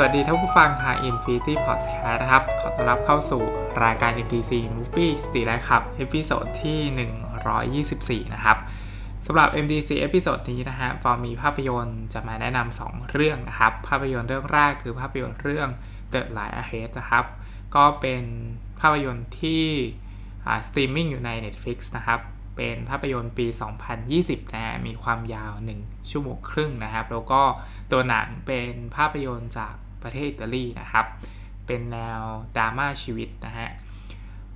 สวัสดีท่านผู้ฟังทาง Infinity Podcast นะครับ ขอต้อนรับเข้าสู่รายการ MDC Movie s t i l ครับ episode ที่ 124 นะครับสำหรับ MDC episode นี้นะฮะฟอร์มีภาพยนตร์จะมาแนะนำ2เรื่องนะครับ ภาพยนตร์เรื่องแรกคือภาพยนตร์เรื่อง The Life Ahead นะครับ ก็เป็นภาพยนตร์ที่สตรีมมิ่งอยู่ใน Netflix นะครับ เป็นภาพยนตร์ปี 2020 นะฮะมีความยาว 1 ชั่วโมงครึ่งนะครับ แล้วก็ตัวหนังเป็นภาพยนตร์จาก ประเทศอิตาลีนะครับ เป็นแนวดราม่าชีวิตนะฮะ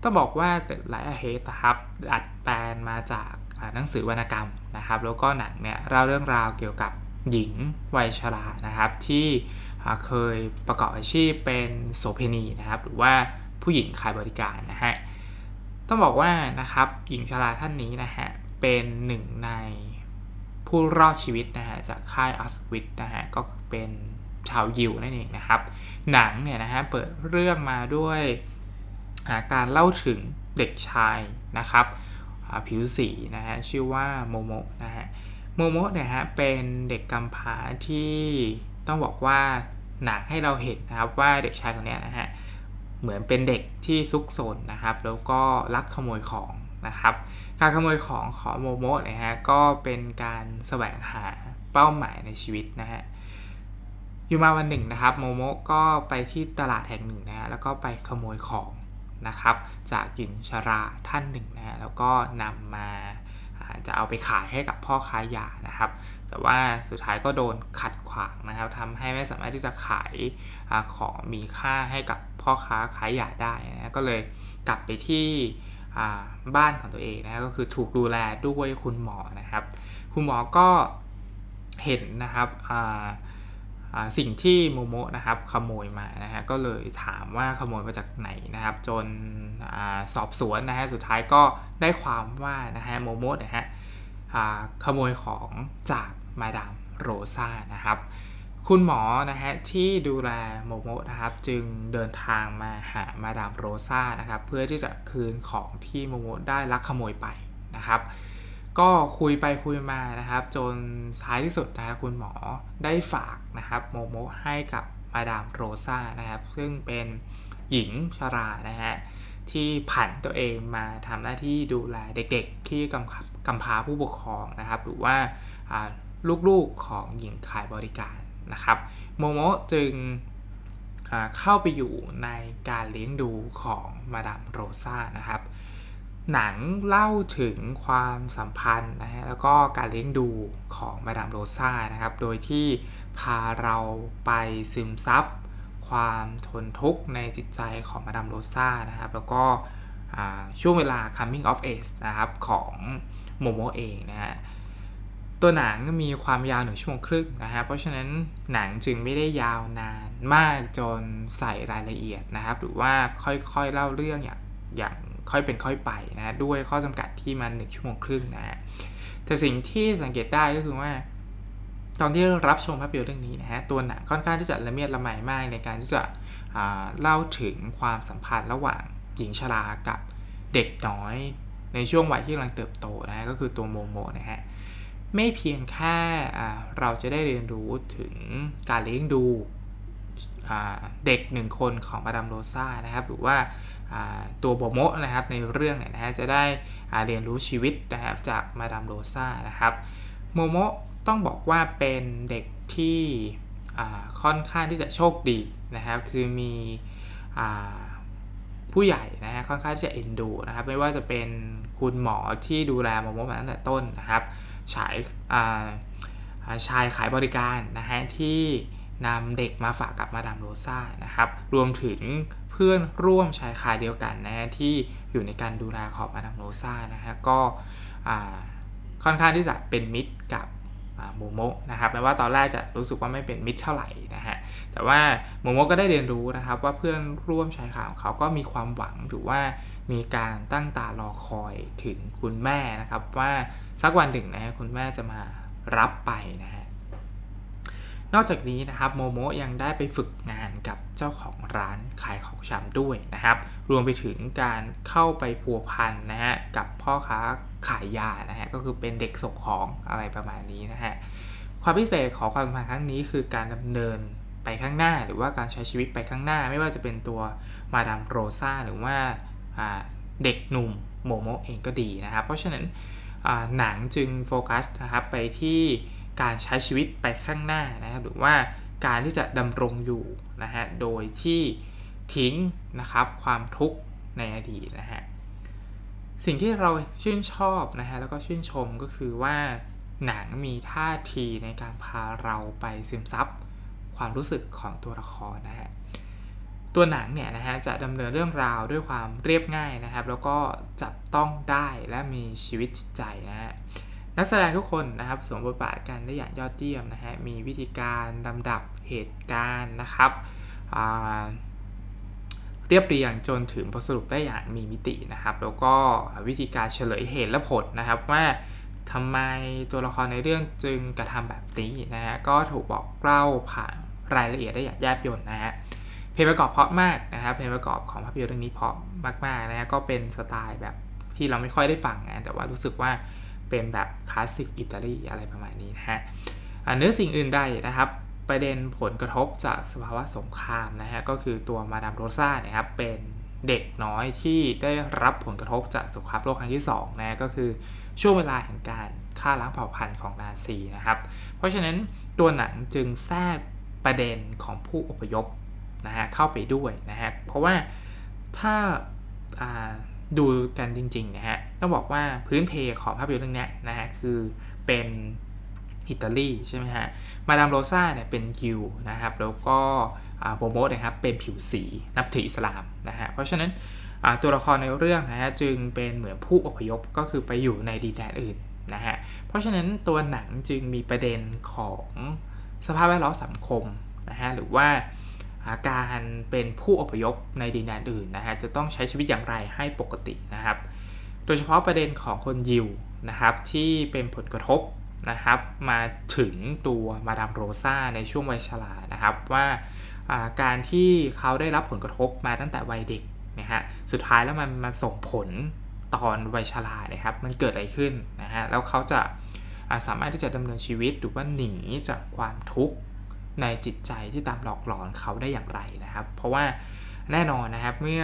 ต้องบอกว่าหลายอาเฮตครับอัดแปลนมาจากหนังสือวรรณกรรมนะครับ แล้วก็หนังเนี่ยเล่าเรื่องราวเกี่ยวกับหญิงวัยชรานะครับ ที่เคยประกอบอาชีพเป็นโสเพณีนะครับ หรือว่าผู้หญิงขายบริการนะฮะต้องบอกว่านะครับหญิงชราท่านนี้นะฮะเป็นหนึ่งในผู้รอดชีวิตนะฮะจากค่ายอัสวิตนะฮะก็เป็น ชาวยิวนั่นเองนะครับ หนังเนี่ยนะฮะเปิดเรื่องมาด้วยการเล่าถึงเด็กชายนะครับผิวสีนะฮะชื่อว่าโมโมนะฮะโมโมเนี่ยฮะเป็นเด็กกำพร้าที่ต้องบอกว่าหนังให้เราเห็นนะครับว่าเด็กชายคนนี้นะฮะเหมือนเป็นเด็กที่ซุกซนนะครับ แล้วก็ลักขโมยของนะครับ การขโมยของของโมโมนะฮะก็เป็นการแสวงหาเป้าหมายในชีวิตนะฮะ อยู่มาวันหนึ่งนะครับโมโมก็ไปที่ตลาดแห่งหนึ่งนะฮะแล้วก็ไปขโมยของนะครับ จากหญิงชราท่านหนึ่งนะแล้วก็นำมาจะเอาไปขายให้กับพ่อค้ายานะครับ แต่ว่าสุดท้ายก็โดนขัดขวางนะครับทำให้ไม่สามารถที่จะขายของมีค่าให้กับพ่อค้าขายยาได้นะก็เลยกลับไปที่บ้านของตัวเองนะก็คือถูกดูแลด้วยคุณหมอนะครับ คุณหมอก็เห็นนะครับ สิ่งที่โมโมะนะครับขโมยมานะฮะก็เลยถามว่าขโมยมาจากไหนนะครับ จนอสอบสวนนะฮะสุดท้ายก็ได้ความว่านะฮะโมโมะนะฮะขโมยของจากมาดามโรซ่านะครับ คุณหมอนะฮะที่ดูแลโมโมะนะครับจึงเดินทางมาหามาดามโรซ่านะครับ เพื่อที่จะคืนของที่โมโมะได้ลักขโมยไปนะครับ ก็คุยไปคุยมานะครับ จนท้ายที่สุดนะครับคุณหมอได้ฝากนะครับโมโมให้กับมาดามโรซ่านะครับ ซึ่งเป็นหญิงชรานะฮะที่ผันตัวเองมาทำหน้าที่ดูแลเด็กๆ ที่กำกำพร้าผู้ปกครองนะครับ หรือว่าลูกๆของหญิงขายบริการนะครับ โมโมจึงเข้าไปอยู่ในการเลี้ยงดูของมาดามโรซ่านะครับ หนังเล่าถึงความสัมพันธ์นะฮะแล้วก็การเลี้ยงดูของมาดามโรซ่านะครับ โดยที่พาเราไปซึมซับความทนทุกข์ในจิตใจของมาดามโรซ่านะครับ แล้วก็ช่วงเวลา coming of age นะครับของโมโมเองนะฮะตัวหนังมีความยาวหนึ่งชั่วโมงครึ่งนะฮะเพราะฉะนั้นหนังจึงไม่ได้ยาวนานมากจนใส่รายละเอียดนะครับ หรือว่าค่อยๆเล่าเรื่องอย่างอย่าง ค่อยเป็นค่อยไปนะด้วยข้อจำกัดที่มันหนึ่งชั่วโมงครึ่งนะฮะแต่สิ่งที่สังเกตได้ก็คือว่า ตอนที่รับชมภาพยนตร์เรื่องนี้นะฮะตัวหนังค่อนข้างที่จะละเมียดละไมมากในการที่จะเล่าถึงความสัมพันธ์ระหว่างหญิงชรากับเด็กน้อยในช่วงวัยที่กำลังเติบโตนะฮะก็คือตัวโมโมนะฮะไม่เพียงแค่เราจะได้เรียนรู้ถึงการเลี้ยงดู เด็กหนึ่งคนของมาดามโรซ่านะครับหรือว่าตัวโบโมะนะครับในเรื่องเนี่ยนะฮะจะได้เรียนรู้ชีวิตนะครับจากมาดามโรซ่านะครับโมโมะต้องบอกว่าเป็นเด็กที่ค่อนข้างที่จะโชคดีนะครับ คือมีผู้ใหญ่นะฮะค่อนข้างจะเอ็นดูนะครับ ไม่ว่าจะเป็นคุณหมอที่ดูแลโมโมะมาตั้งแต่ต้นนะครับชายชายขายบริการนะฮะที่ นำเด็กมาฝากกับมาดามโรซ่านะครับ รวมถึงเพื่อนร่วมชายคาเดียวกันนะที่อยู่ในการดูแลของมาดามโรซ่านะฮะก็ค่อนข้างที่จะเป็นมิตรกับโมโมนะครับแม้ว่าตอนแรกจะรู้สึกว่าไม่เป็นมิตรเท่าไหร่นะฮะแต่ว่าโมโมก็ได้เรียนรู้นะครับว่าเพื่อนร่วมชายคาของเขาก็มีความหวังหรือว่ามีการตั้งตารอคอยถึงคุณแม่นะครับ ว่าสักวันหนึ่งนะฮะคุณแม่จะมารับไปนะฮะ นอกจากนี้นะครับโมโมยังได้ไปฝึกงานกับเจ้าของร้านขายของชำด้วยนะครับ รวมไปถึงการเข้าไปพัวพันนะฮะกับพ่อค้าขายยานะฮะก็คือเป็นเด็กส่งของอะไรประมาณนี้นะฮะความพิเศษของความสัมพันธ์ครั้งนี้คือการดำเนินไปข้างหน้าหรือว่าการใช้ชีวิตไปข้างหน้า ไม่ว่าจะเป็นตัวมาดามโรซาหรือว่าเด็กหนุ่มโมโมเองก็ดีนะครับ เพราะฉะนั้นหนังจึงโฟกัสนะครับไปที่ การใช้ชีวิตไปข้างหน้านะครับหรือว่าการที่จะดำรงอยู่นะฮะโดยที่ทิ้งนะครับความทุกข์ในอดีตนะฮะสิ่งที่เราชื่นชอบนะฮะแล้วก็ชื่นชมก็คือว่าหนังมีท่าทีในการพาเราไปซึมซับความรู้สึกของตัวละครนะฮะตัวหนังเนี่ยนะฮะจะดำเนินเรื่องราวด้วยความเรียบง่ายนะครับ แล้วก็จับต้องได้และมีชีวิตจิตใจนะฮะ นักแสดงทุกคนนะครับสวมบทบาทกันได้อย่างยอดเยี่ยมนะฮะมีวิธีการลำดับเหตุการณ์นะครับเรียบเรียงจนถึงบทสรุปได้อย่างมีมิตินะครับ แล้วก็วิธีการเฉลยเหตุและผลนะครับว่าทำไมตัวละครในเรื่องจึงกระทำแบบนี้นะฮะก็ถูกบอกเล่าผ่านรายละเอียดได้อย่างแยบยลนะฮะเพลงประกอบเพราะมากนะครับเพลงประกอบของภาพยนตร์เรื่องนี้เพราะมากๆนะฮะก็เป็นสไตล์แบบที่เราไม่ค่อยได้ฟังนะแต่ว่ารู้สึกว่า เป็นแบบคลาสสิกอิตาลีอะไรประมาณนี้นะฮะเนื้อสิ่งอื่นใดนะครับ ประเด็นผลกระทบจากสภาวะสงครามนะฮะก็คือตัวมาดามโรซ่าเนี่ยครับเป็นเด็กน้อยที่ได้รับผลกระทบจากสงครามโลกครั้งที่2นะก็คือช่วงเวลาแห่งการฆ่าล้างเผ่าพันธุ์ของนาซีนะครับ เพราะฉะนั้นตัวหนังจึงแทรกประเด็นของผู้อพยพนะฮะเข้าไปด้วยนะฮะเพราะว่าถ้าดูกันจริงๆนะฮะ ต้องบอกว่าพื้นเพของภาพยนตร์เรื่องนี้นะฮะคือเป็นอิตาลีใช่ไหมฮะ มาดามโรซ่าเนี่ยเป็นยิวนะครับ แล้วก็โบโมนะครับเป็นผิวสีนับถืออิสลามนะฮะ เพราะฉะนั้นตัวละครในเรื่องนะฮะจึงเป็นเหมือนผู้อพยพก็คือไปอยู่ในดินแดนอื่นนะฮะ เพราะฉะนั้นตัวหนังจึงมีประเด็นของสภาพแวดล้อมสังคมนะฮะหรือว่าการเป็นผู้อพยพในดินแดนอื่นนะฮะจะต้องใช้ชีวิตอย่างไรให้ปกตินะครับ โดยเฉพาะประเด็นของคนยิวนะครับที่เป็นผลกระทบนะครับมาถึงตัวมาดามโรซาในช่วงวัยชรานะครับว่าการที่เขาได้รับผลกระทบมาตั้งแต่วัยเด็กนะฮะสุดท้ายแล้วมันมาส่งผลตอนวัยชราเลยครับมันเกิดอะไรขึ้นนะฮะแล้วเขาจะสามารถที่จะดำเนินชีวิตหรือว่าหนีจากความทุกข์ในจิตใจที่ตามหลอกหลอนเขาได้อย่างไรนะครับ เพราะว่าแน่นอนนะครับเมื่อ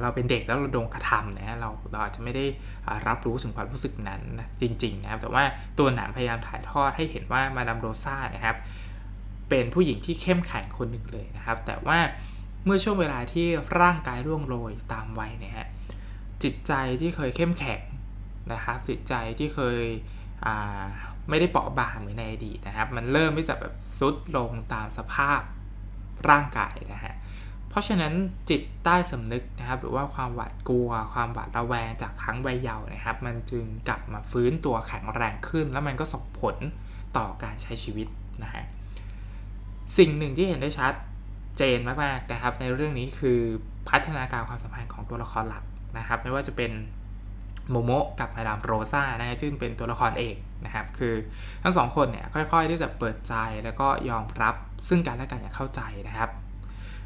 เราเป็นเด็กแล้วเราโดนกระทำนะเราเราอาจจะไม่ได้รับรู้ถึงความรู้สึกนั้นนะจริงๆนะครับแต่ว่าตัวหนังพยายามถ่ายทอดให้เห็นว่ามาดามโรซ่านะครับเป็นผู้หญิงที่เข้มแข็งคนหนึ่งเลยนะครับ แต่ว่าเมื่อช่วงเวลาที่ร่างกายร่วงโรยตามวัยเนี่ยฮะจิตใจที่เคยเข้มแข็งนะครับจิตใจที่เคยไม่ได้เปราะบางเหมือนในอดีตนะครับ มันเริ่มที่จะแบบซุดลงตามสภาพร่างกายนะฮะ เพราะฉะนั้นจิตใต้สำนึกนะครับ หรือว่าความหวาดกลัว ความหวาดระแวงจากครั้งวัยเยาว์นะครับ มันจึงกลับมาฟื้นตัวแข็งแรงขึ้น แล้วมันก็ส่งผลต่อการใช้ชีวิตนะฮะสิ่งหนึ่งที่เห็นได้ชัดเจนมากๆนะครับ ในเรื่องนี้คือพัฒนาการความสัมพันธ์ของตัวละครหลักนะครับ ไม่ว่าจะเป็นโมโมะกับมาดามโรซ่านะซึ่งเป็นตัวละครเอกนะครับ คือทั้งสองคนเนี่ยค่อยๆที่จะเปิดใจแล้วก็ยอมรับซึ่งกันและกันอย่างเข้าใจนะครับ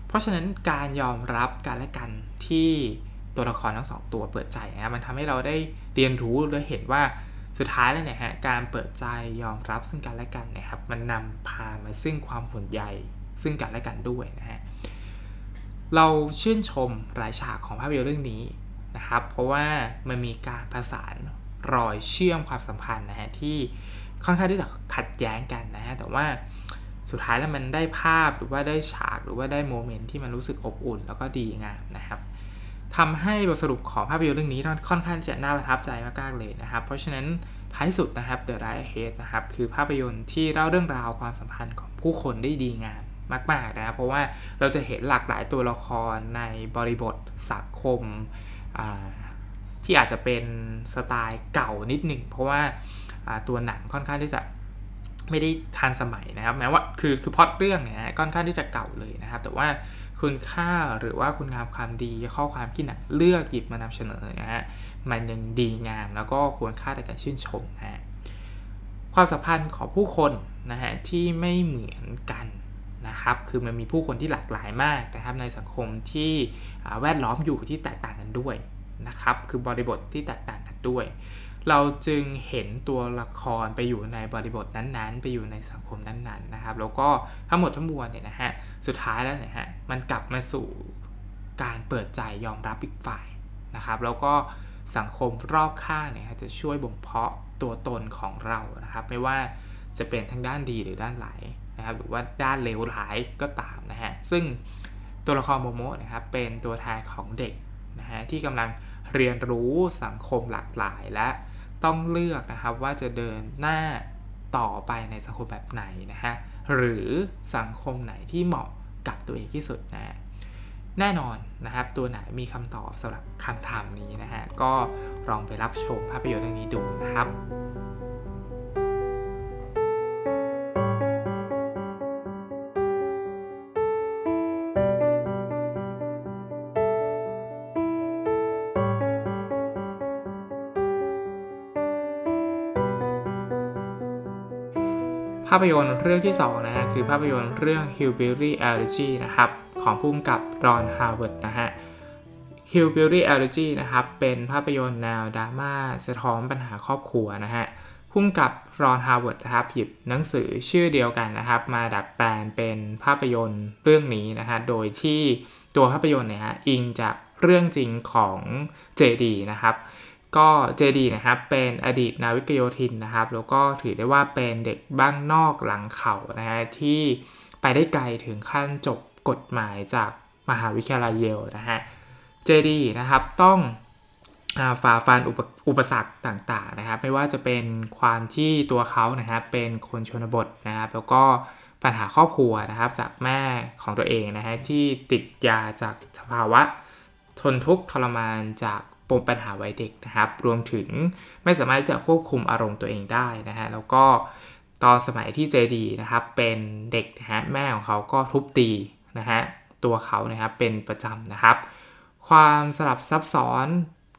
เพราะฉะนั้นการยอมรับกันและกันที่ตัวละครทั้งสองตัวเปิดใจนะมันทำให้เราได้เรียนรู้และเห็นว่าสุดท้ายแล้วเนี่ยฮะการเปิดใจยอมรับซึ่งกันและกันนะครับมันนำพามาซึ่งความห่วงใยซึ่งกันและกันด้วยนะฮะเราชื่นชมรายฉากของภาพยนตร์เรื่องนี้นะครับ เพราะว่ามันมีการประสานรอยเชื่อมความสัมพันธ์นะฮะที่ค่อนข้างที่จะขัดแย้งกันนะฮะแต่ว่า สุดท้ายแล้วมันได้ภาพหรือว่าได้ฉากหรือว่าได้โมเมนต์ที่มันรู้สึกอบอุ่น แล้วก็ดีงามนะครับทำให้บทสรุปของภาพยนตร์เรื่องนี้ค่อนข้างจะน่าประทับใจมากๆเลยนะครับ เพราะฉะนั้นท้ายสุดนะครับ The Right Ahead นะครับคือภาพยนตร์ที่เล่าเรื่องราวความสัมพันธ์ของผู้คนได้ดีงามมากๆนะครับเพราะว่าเราจะเห็นหลากหลายตัวละครในบริบทสังคมที่อาจจะเป็นสไตล์เก่านิดหนึ่งเพราะว่าตัวหนังค่อนข้างที่จะ ไม่ได้ทันสมัยนะครับแม้ว่าคือคือพอดเรื่องเนี่ยค่อนข้างที่จะเก่าเลยนะครับ แต่ว่าคุณค่าหรือว่าคุณงามความดีข้อความที่หนังเลือกหยิบมานำเสนอนะฮะมันยังดีงามแล้วก็ควรค่าในการชื่นชมนะฮะความสัมพันธ์ของผู้คนนะฮะที่ไม่เหมือนกันนะครับ คือมันมีผู้คนที่หลากหลายมากนะครับ ในสังคมที่แวดล้อมอยู่ที่แตกต่างกันด้วยนะครับ คือบริบทที่แตกต่างกันด้วย เราจึงเห็นตัวละครไปอยู่ในบริบทนั้นๆ ไปอยู่ในสังคมนั้นๆนะครับ แล้วก็ทั้งหมดทั้งมวลเนี่ยนะฮะ สุดท้ายแล้วเนี่ยฮะ มันกลับมาสู่การเปิดใจยอมรับอีกฝ่ายนะครับ แล้วก็สังคมรอบข้างเนี่ยจะช่วยบ่มเพาะตัวตนของเรานะครับ ไม่ว่าจะเป็นทั้งด้านดีหรือด้านไหลนะครับ หรือว่าด้านเลวร้ายก็ตามนะฮะ ซึ่งตัวละครโมโมะนะครับ เป็นตัวแทนของเด็กนะฮะที่กำลังเรียนรู้สังคมหลากหลายและ ต้องเลือกนะครับว่าจะเดินหน้าต่อไปในสังคมแบบไหนนะฮะหรือสังคมไหนที่เหมาะกับตัวเองที่สุดนะฮะแน่นอนนะครับ ตัวไหนมีคำตอบสำหรับคำถามนี้นะฮะก็ลองไปรับชมภาพยนตร์เรื่องนี้ดูนะครับาพยนตร์เรื่องที่2นะฮะคือภาพยนตร์เรื่อง Hillbilly Elegy นะครับของผู้กำกับรอนฮาวเวิร์ดนะฮะ Hillbilly Elegy นะครับเป็นภาพยนตร์แนวดราม่าสะท้อนปัญหาครอบครัวนะฮะพุ่มกับรอนฮาวเวิร์ดนะครับหยิบหนังสือชื่อเดียวกันนะครับ มาดัดแปลงเป็นภาพยนตร์เรื่องนี้นะฮะโดยที่ตัวภาพยนตร์เนี่ยฮะอิงจากเรื่องจริงของ JD นะครับ ก็เจดีนะครับเป็นอดีตนาวิกโยธินนะครับ แล้วก็ถือได้ว่าเป็นเด็กบ้างนอกหลังเขานะฮะที่ไปได้ไกลถึงขั้นจบกฎหมายจากมหาวิทยาลัยเยลนะฮะเจดีนะครับต้องฝ่าฟันอุปอุปสรรคต่างๆนะครับ ไม่ว่าจะเป็นความที่ตัวเขานะครับเป็นคนชนบทนะครับ แล้วก็ปัญหาครอบครัวนะครับจากแม่ของตัวเองนะฮะที่ติดยาจากสภาวะทนทุกข์ทรมานจาก ปมปัญหาวัยเด็กนะครับ รวมถึงไม่สามารถจะควบคุมอารมณ์ตัวเองได้นะฮะแล้วก็ตอนสมัยที่เจดีนะครับเป็นเด็กนะฮะแม่ของเขาก็ทุบตีนะฮะตัวเขานะครับเป็นประจำนะครับ ความสลับซับซ้อน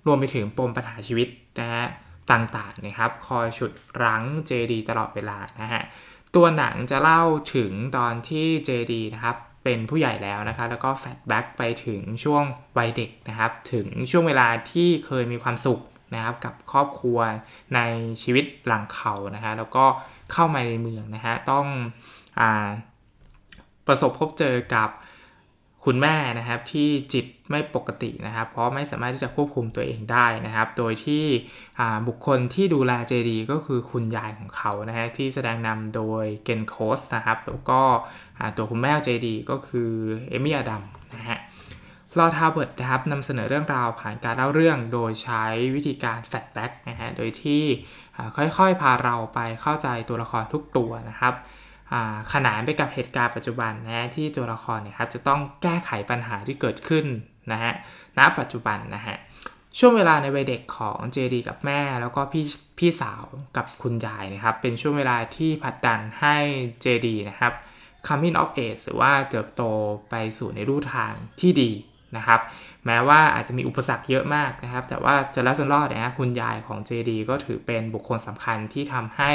รวมไปถึงปมปัญหาชีวิตนะฮะต่างๆนะครับ คอยฉุดรั้งเจดีตลอดเวลานะฮะตัวหนังจะเล่าถึงตอนที่เจดีนะครับ เป็นผู้ใหญ่แล้วนะคะแล้วก็แฟลชแบ็กไปถึงช่วงวัยเด็กนะครับ ถึงช่วงเวลาที่เคยมีความสุขนะครับกับครอบครัวในชีวิตหลังเขานะฮะแล้วก็เข้ามาในเมืองนะฮะต้องอประสบพบเจอกับ คุณแม่นะครับที่จิตไม่ปกตินะครับ เพราะไม่สามารถที่จะควบคุมตัวเองได้นะครับ โดยที่บุคคลที่ดูแลเจดีก็คือคุณยายของเขานะฮะที่แสดงนำโดยเกนโคสนะครับแล้วก็ตัวคุณแม่เจดีก็คือเอมี่อดัมนะฮะลอทาเบิร์ดนะครับนำเสนอเรื่องราวผ่านการเล่าเรื่องโดยใช้วิธีการแฟลชแบ็กนะฮะโดยที่ค่อยๆพาเราไปเข้าใจตัวละครทุกตัวนะครับ ขนานไปกับเหตุการณ์ปัจจุบันนะที่ตัวละครเนี่ยครับจะต้องแก้ไขปัญหาที่เกิดขึ้นนะฮะณปัจจุบันนะฮะช่วงเวลาในวัยเด็กของเจดีกับแม่ แล้วก็พี่พี่สาวกับคุณยายนะครับ เป็นช่วงเวลาที่ผลักดันให้เจดีนะครับ coming of age หรือว่าเติบโตไปสู่ในรูทางที่ดีนะครับ แม้ว่าอาจจะมีอุปสรรคเยอะมากนะครับ แต่ว่าจะแล้วจนรอดนะฮะคุณยายของ JD ก็ถือเป็นบุคคลสำคัญที่ทำให้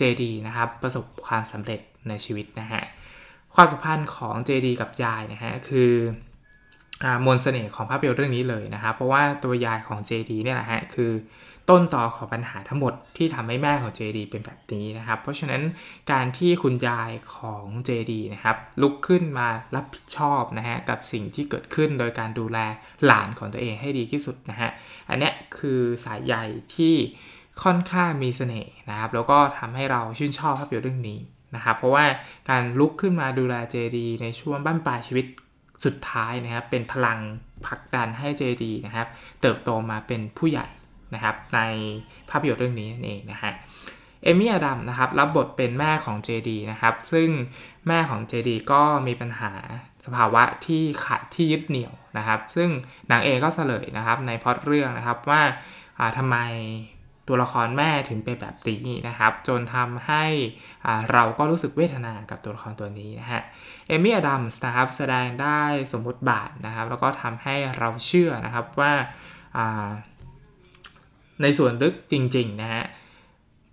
JD นะครับประสบความสำเร็จในชีวิตนะฮะความสัมพันธ์ของ JD กับยายนะฮะคือมวลเสน่ห์ของภาพยนตร์เรื่องนี้เลยนะครับ เพราะว่าตัวยายของ JD เนี่ยแหละฮะคือต้นต่อของปัญหาทั้งหมดที่ทำให้แม่ของ JD เป็นแบบนี้นะครับ เพราะฉะนั้นการที่คุณยายของ JD นะครับลุกขึ้นมารับผิดชอบนะฮะกับสิ่งที่เกิดขึ้นโดยการดูแลหลานของตัวเองให้ดีที่สุดนะฮะอันนี้คือสายใยที่ ค่อนข้างมีเสน่ห์นะครับแล้วก็ทำให้เราชื่นชอบภาพยนตร์เรื่องนี้นะครับเพราะว่าการลุกขึ้นมาดูแล JD ในช่วงบั้นปลายชีวิตสุดท้ายนะครับเป็นพลังผลักดันให้ JD นะครับเติบโตมาเป็นผู้ใหญ่นะครับในภาพยนตร์เรื่องนี้นั่นเองนะฮะเอมี่อดัมนะครับรับบทเป็นแม่ของ JD นะครับซึ่งแม่ของ JD ก็มีปัญหาสภาวะที่ขาดที่ยึดเหนี่ยวนะครับ ซึ่งนางเอก็เฉลยนะครับในพอดเรื่องนะครับว่าทำไม ตัวละครแม่ถึงเป็นแบบนี้นะครับ จนทำให้เราก็รู้สึกเวทนากับตัวละครตัวนี้นะฮะเอมี่อดัมส์นะครับแสดงได้สมบทบาทนะครับ แล้วก็ทำให้เราเชื่อนะครับว่าในส่วนลึกจริงๆนะฮะ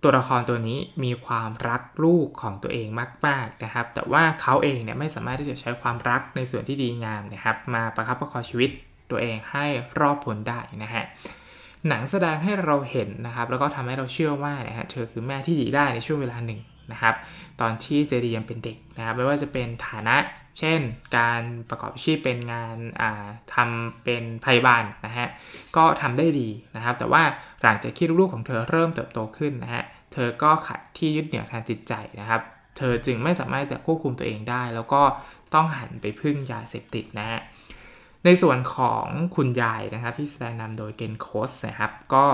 ตัวละครตัวนี้มีความรักลูกของตัวเองมากๆนะครับ แต่ว่าเขาเองเนี่ยไม่สามารถที่จะใช้ความรักในส่วนที่ดีงามนะครับ มาประคับประคองชีวิตตัวเองให้รอดพ้นได้นะฮะ หนังแสดงให้เราเห็นนะครับ แล้วก็ทำให้เราเชื่อว่านะฮะเธอคือแม่ที่ดีได้ในช่วงเวลาหนึ่งนะครับ ตอนที่เจดียังเป็นเด็กนะครับ ไม่ว่าจะเป็นฐานะ เช่น การประกอบอาชีพเป็นงานทำเป็นพยาบาลนะฮะ ก็ทำได้ดีนะครับ แต่ว่าหลังจากที่ลูกๆของเธอเริ่มเติบโตขึ้นนะฮะ เธอก็ขาดที่ยึดเหนี่ยวทางจิตใจนะครับ เธอจึงไม่สามารถจะควบคุมตัวเองได้ แล้วก็ต้องหันไปพึ่งยาเสพติดนะฮะ ในส่วนของคุณยายนะครับที่แสดงนำโดยเกนโคสนะครับ ก็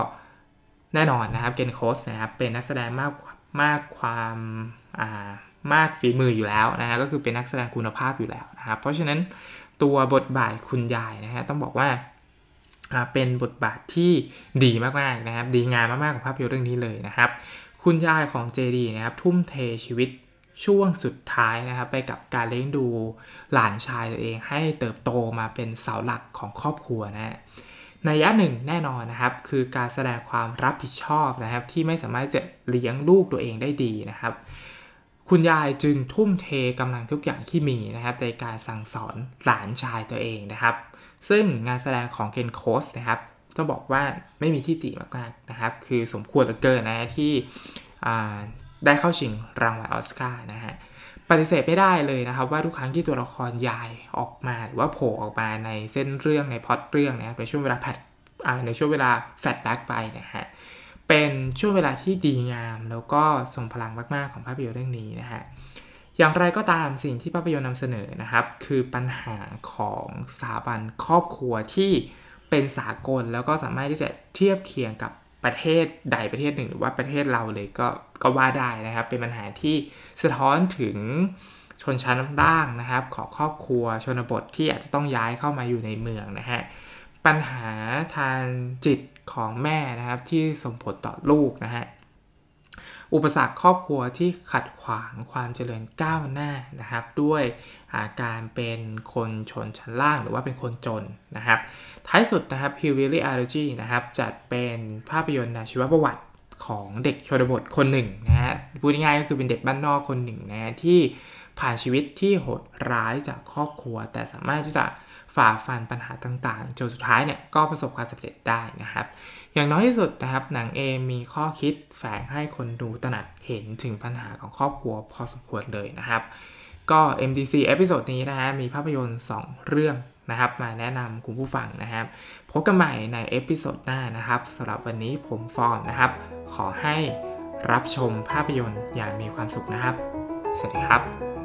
แน่นอนนะครับเกนโคสนะครับเป็นนักแสดงมากมากความมากฝีมืออยู่แล้วนะฮะก็คือเป็นนักแสดงคุณภาพอยู่แล้วนะครับ เพราะฉะนั้นตัวบทบาทคุณยายนะฮะต้องบอกว่าเป็นบทบาทที่ดีมากๆนะครับ ดีงามมากๆของภาพยนตร์เรื่องนี้เลยนะครับ คุณยายของเจดีนะครับทุ่มเทชีวิต ช่วงสุดท้ายนะครับไปกับการเลี้ยงดูหลานชายตัวเอง ให้เติบโตมาเป็นเสาหลักของครอบครัวนะในยะหนึ่งแน่นอนนะครับ คือการแสดงความรับผิดชอบนะครับ ที่ไม่สามารถจะเลี้ยงลูกตัวเองได้ดีนะครับ คุณยายจึงทุ่มเทกำลังทุกอย่างที่มีนะครับในการสั่งสอนหลานชายตัวเองนะครับ ซึ่งงานแสดงของเคนโคสนะครับต้องบอกว่าไม่มีที่ติมากๆนะครับ คือสมควรเหลือเกินนะที่ ได้เข้าชิงรางวัลออสการ์นะฮะปฏิเสธไม่ได้เลยนะครับว่าทุกครั้งที่ตัวละครยายออกมา หรือว่าโผล่ออกมาในเส้นเรื่องในพอดเรื่องนะในช่วงเวลาแพทในช่วงเวลาแฟลชแบ็กไปนะฮะเป็นช่วงเวลาที่ดีงาม แล้วก็ทรงพลังมากๆของภาพยนตร์เรื่องนี้นะฮะอย่างไรก็ตามสิ่งที่ภาพยนตร์นำเสนอนะครับ คือปัญหาของสถาบันครอบครัวที่เป็นสากล แล้วก็สามารถที่จะเทียบเคียงกับ ประเทศใดประเทศหนึ่งหรือว่าประเทศเราเลยก็ก็ว่าได้นะครับ เป็นปัญหาที่สะท้อนถึงชนชั้นล่างนะครับ ของครอบครัวชนบทที่อาจจะต้องย้ายเข้ามาอยู่ในเมืองนะฮะปัญหาทางจิตของแม่นะครับที่ส่งผลต่อลูกนะฮะ อุปสรรคครอบครัวที่ขัดขวางความเจริญก้าวหน้านะครับ ด้วยาการเป็นคนชนชั้นล่างหรือว่าเป็นคนจนนะครับ ท้ายสุดนะครับ h i l l y Allergy นะครับจัดเป็นภาพยนตร์ชีวประวัติของเด็กชนบทคนหนึ่งนะฮะพูดง่ายๆก็คือเป็นเด็กบ้านนอกคนหนึ่งนะที่ผ่านชีวิตที่โหดร้ายจากครอบครัว แต่สามารถที่จะ ฝ่าฟันปัญหาต่างๆ จนสุดท้ายเนี่ยก็ประสบความสำเร็จได้นะครับ อย่างน้อยที่สุดนะครับหนังเองมีข้อคิดแฝงให้คนดูตระหนักเห็นถึงปัญหาของครอบครัวพอสมควรเลยนะครับ ก็ MDC episode นี้นะฮะมีภาพยนตร์ 2 เรื่องนะครับ มาแนะนำคุณผู้ฟังนะครับพบกันใหม่ใน episode หน้านะครับสำหรับวันนี้ผมฟอร์มนะครับ ขอให้รับชมภาพยนตร์อย่างมีความสุขนะครับ สวัสดีครับ